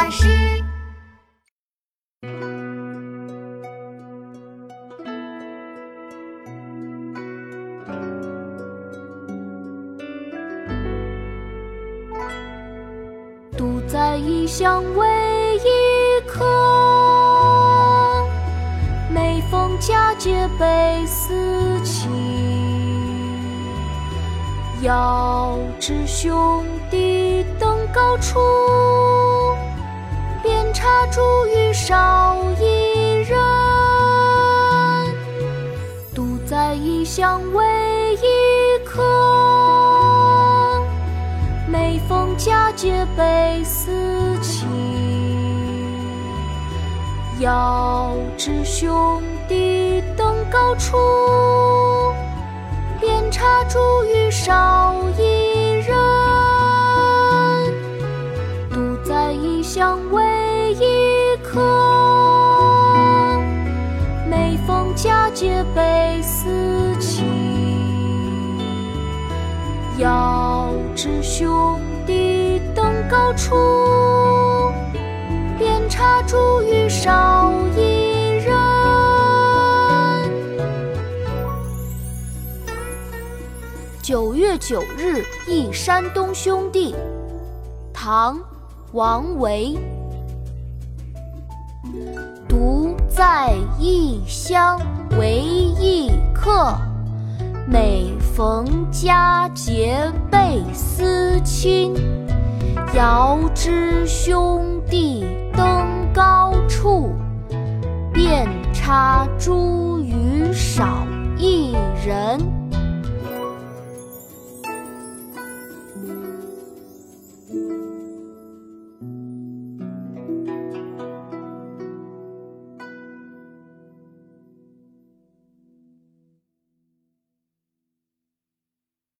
巴士。独在异乡为异客，每逢佳节倍思亲。遥知兄弟登高处，遍插茱萸少一人。独在异乡为异客，每逢佳节倍思亲。遥知兄弟登高处，遍插茱萸少一人。独在异乡为知兄弟登高处，遍插茱萸少一人。九月九日忆山东兄弟，唐·王维。独在异乡为异客，每逢佳节倍思亲。遥知兄弟登高处，遍插茱萸少一人。